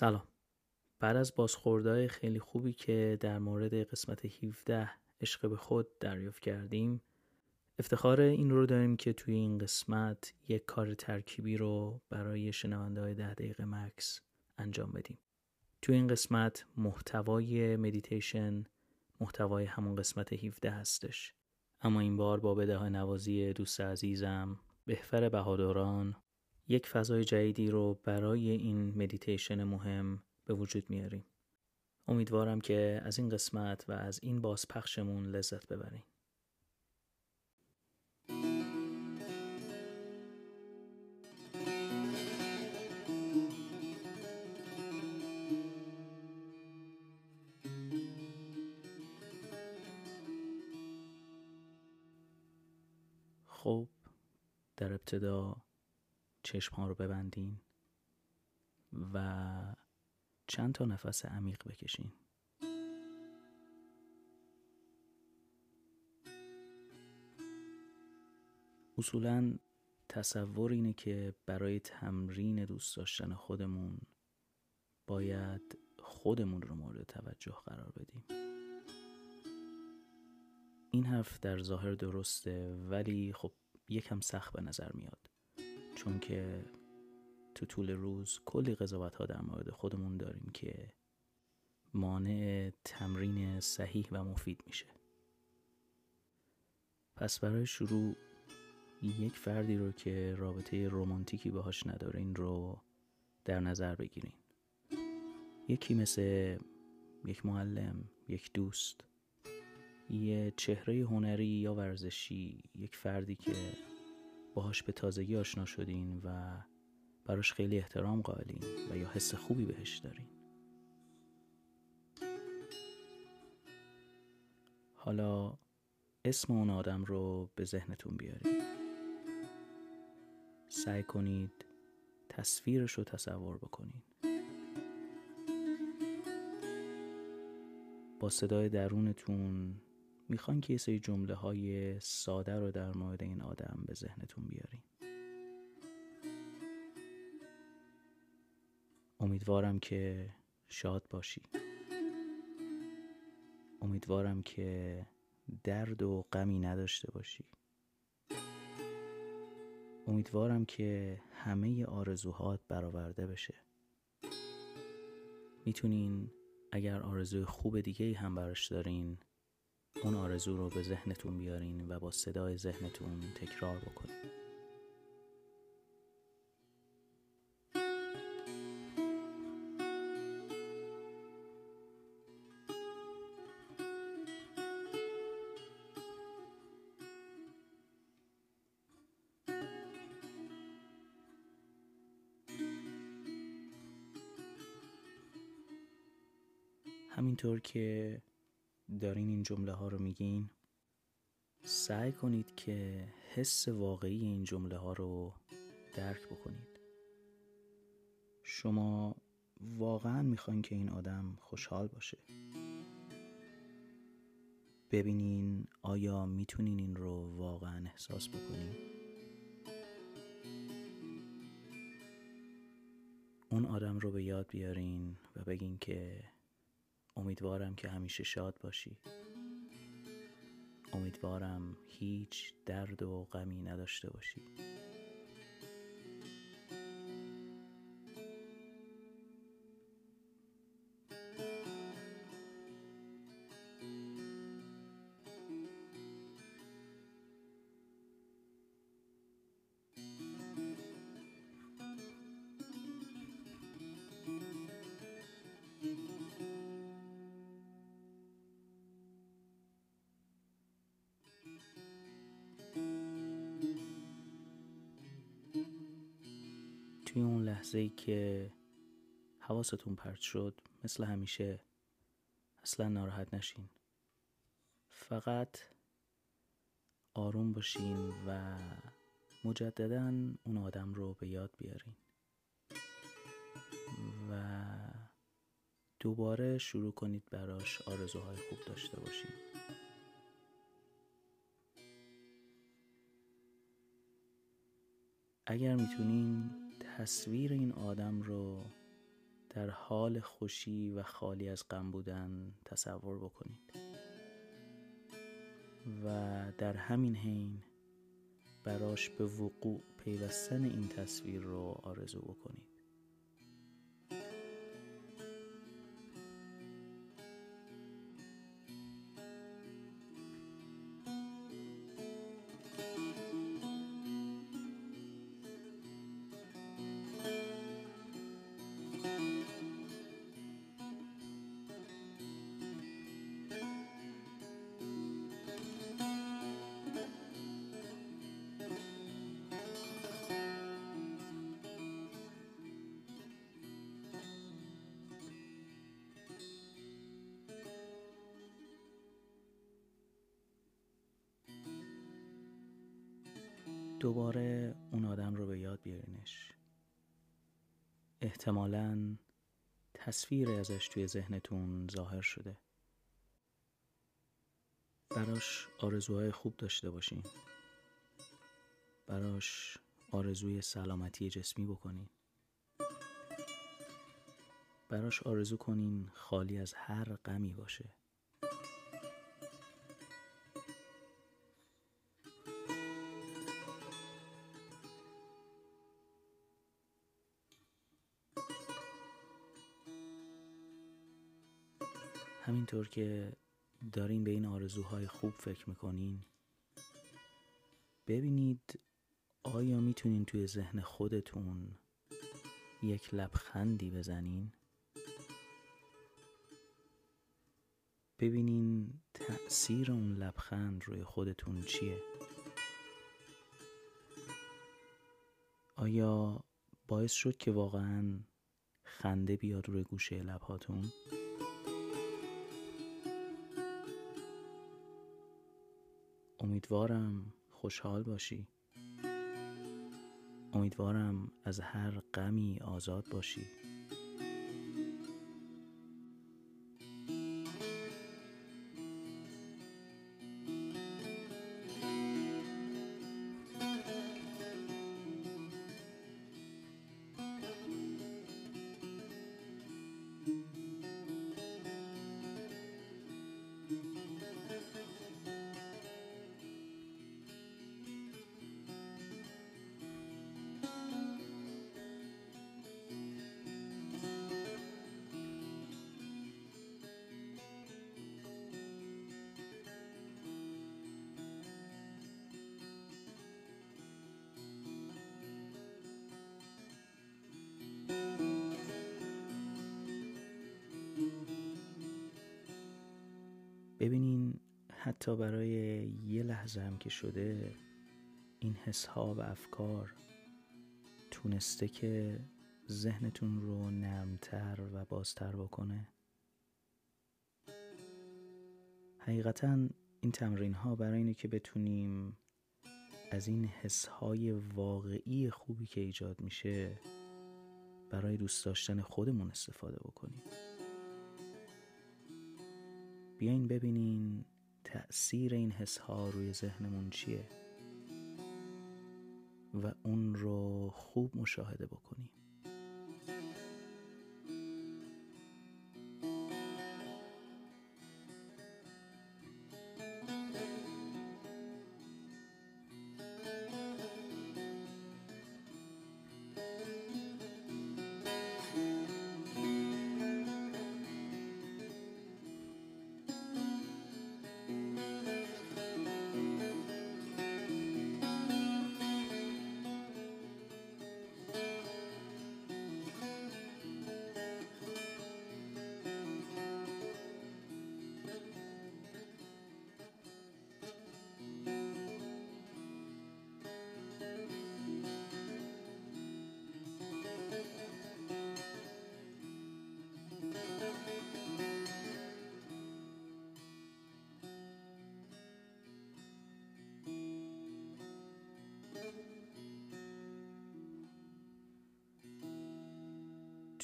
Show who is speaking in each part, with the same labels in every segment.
Speaker 1: سلام. بعد از بازخوردهای خیلی خوبی که در مورد قسمت 17 عشق به خود دریافت کردیم افتخار این رو داریم که توی این قسمت یک کار ترکیبی رو برای شنونده های ده دقیقه مکس انجام بدیم. توی این قسمت محتوای مدیتیشن محتوای همون قسمت 17 هستش. اما این بار با بده نوازی دوست عزیزم بهفر بهادران یک فضای جدیدی رو برای این مدیتیشن مهم به وجود میاریم. امیدوارم که از این قسمت و از این بازپخشمون لذت ببرین. خب در ابتدا چشم رو ببندین و چند تا نفس عمیق بکشین. اصولا تصور اینه که برای تمرین دوست داشتن خودمون باید خودمون رو مورد توجه قرار بدیم. این حرف در ظاهر درسته ولی خب یکم سخت به نظر میاد. چون که تو طول روز کلی قضاوت ها در مورد خودمون داریم که مانع تمرین صحیح و مفید میشه. پس برای شروع یک فردی رو که رابطه رومانتیکی باهاش ندارین رو در نظر بگیرین. یکی مثل یک معلم، یک دوست یه چهره هنری یا ورزشی یک فردی که باهاش به تازگی آشنا شدین و براش خیلی احترام قائلین و یا حس خوبی بهش دارین. حالا اسم اون آدم رو به ذهنتون بیارید سعی کنید تصویرش رو تصور بکنید با صدای درونتون می‌خوان که یه سری جمله های ساده رو در مورد این آدم به ذهنتون بیارین. امیدوارم که شاد باشی. امیدوارم که درد و غمی نداشته باشی. امیدوارم که همه آرزوهات برآورده بشه. می‌تونین اگر آرزوی خوب دیگه هم براش دارین اون آرزو رو به ذهنتون بیارین و با صدای ذهنتون تکرار بکنین. همینطور که دارین این جمله ها رو میگین؟ سعی کنید که حس واقعی این جمله ها رو درک بکنید. شما واقعا می‌خواین که این آدم خوشحال باشه. ببینین آیا می‌تونین این رو واقعا احساس بکنین؟ اون آدم رو به یاد بیارین و بگین که امیدوارم که همیشه شاد باشی. امیدوارم هیچ درد و غمی نداشته باشی. توی اون لحظه ای که حواستون پرت شد مثل همیشه اصلا ناراحت نشین. فقط آروم باشین و مجددا اون آدم رو به یاد بیارین. و دوباره شروع کنید براش آرزوهای خوب داشته باشین. اگر می‌تونین تصویر این آدم رو در حال خوشی و خالی از غم بودن تصور بکنید. و در همین حین براش به وقوع پیوستن این تصویر رو آرزو بکنید. دوباره اون آدم رو به یاد بیارینش. احتمالا تصویر ازش توی ذهنتون ظاهر شده. براش آرزوهای خوب داشته باشین. براش آرزوی سلامتی جسمی بکنین. براش آرزو کنین خالی از هر غمی باشه. همینطور که دارین به این آرزوهای خوب فکر می‌کنین ببینید آیا می‌تونین توی ذهن خودتون یک لبخندی بزنین؟ ببینین تأثیر اون لبخند روی خودتون چیه؟ آیا باعث شد که واقعا خنده بیاد روی گوشه لبهاتون؟ امیدوارم خوشحال باشی. امیدوارم از هر غمی آزاد باشی. ببینین حتی برای یه لحظه هم که شده این حس ها و افکار تونسته که ذهنتون رو نرمتر و بازتر بکنه. حقیقتا این تمرین ها برای اینه که بتونیم از این حس های واقعی خوبی که ایجاد میشه برای دوست داشتن خودمون استفاده بکنیم. بیاین ببینین تأثیر این حس ها روی ذهنمون چیه و اون رو خوب مشاهده بکنیم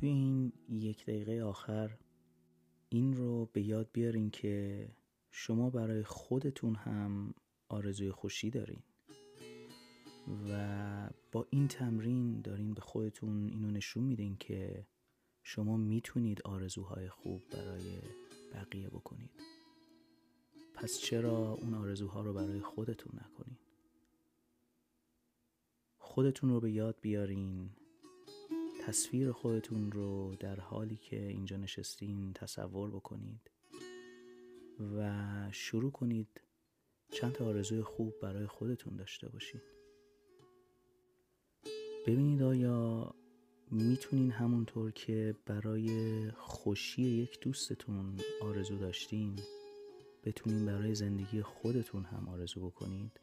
Speaker 1: توی این یک دقیقه آخر این رو به یاد بیارین که شما برای خودتون هم آرزوی خوشی دارین و با این تمرین دارین به خودتون اینو نشون میدین که شما می‌تونید آرزوهای خوب برای بقیه بکنید. پس چرا اون آرزوها رو برای خودتون نکنین؟ خودتون رو به یاد بیارین تصویر خودتون رو در حالی که اینجا نشستین تصور بکنید و شروع کنید چند تا آرزوی خوب برای خودتون داشته باشین. ببینید آیا می‌تونین همونطور که برای خوشی یک دوستتون آرزو داشتین بتونین برای زندگی خودتون هم آرزو بکنید؟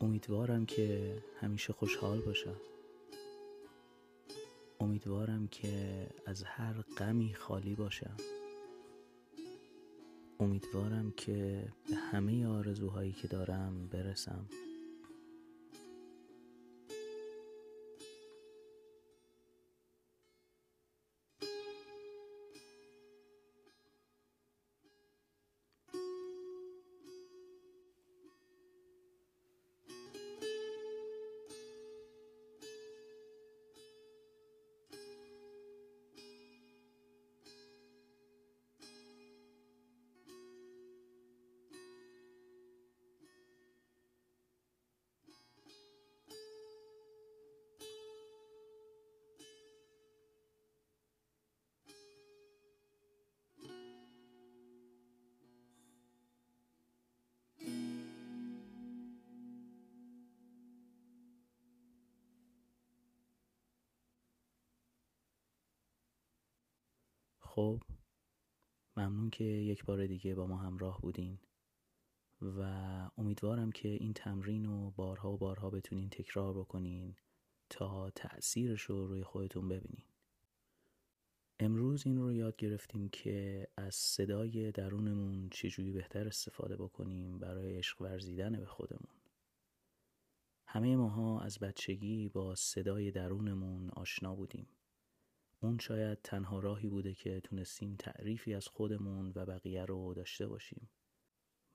Speaker 1: امیدوارم که همیشه خوشحال باشم. امیدوارم که از هر غمی خالی باشم. امیدوارم که به همه آرزوهایی که دارم برسم. خب ممنون که یک بار دیگه با ما همراه بودین و امیدوارم که این تمرین رو بارها و بارها بتونین تکرار بکنین تا تأثیرش رو روی خودتون ببینین. امروز این رو یاد گرفتیم که از صدای درونمون چجوری بهتر استفاده بکنیم برای عشق ورزیدن به خودمون. همه ماها از بچگی با صدای درونمون آشنا بودیم. اون شاید تنها راهی بوده که تونستیم تعریفی از خودمون و بقیه رو داشته باشیم.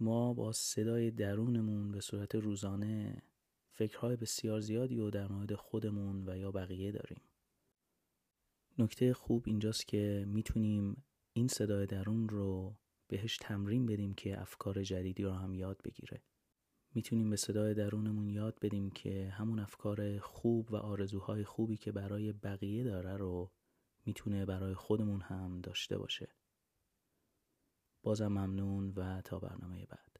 Speaker 1: ما با صدای درونمون به صورت روزانه فکرهای بسیار زیادی رو در مورد خودمون و یا بقیه داریم. نکته خوب اینجاست که می‌تونیم این صدای درون رو بهش تمرین بدیم که افکار جدیدی رو هم یاد بگیره. می‌تونیم به صدای درونمون یاد بدیم که همون افکار خوب و آرزوهای خوبی که برای بقیه داره رو می‌تونه برای خودمون هم داشته باشه. بازم ممنون و تا برنامه بعد.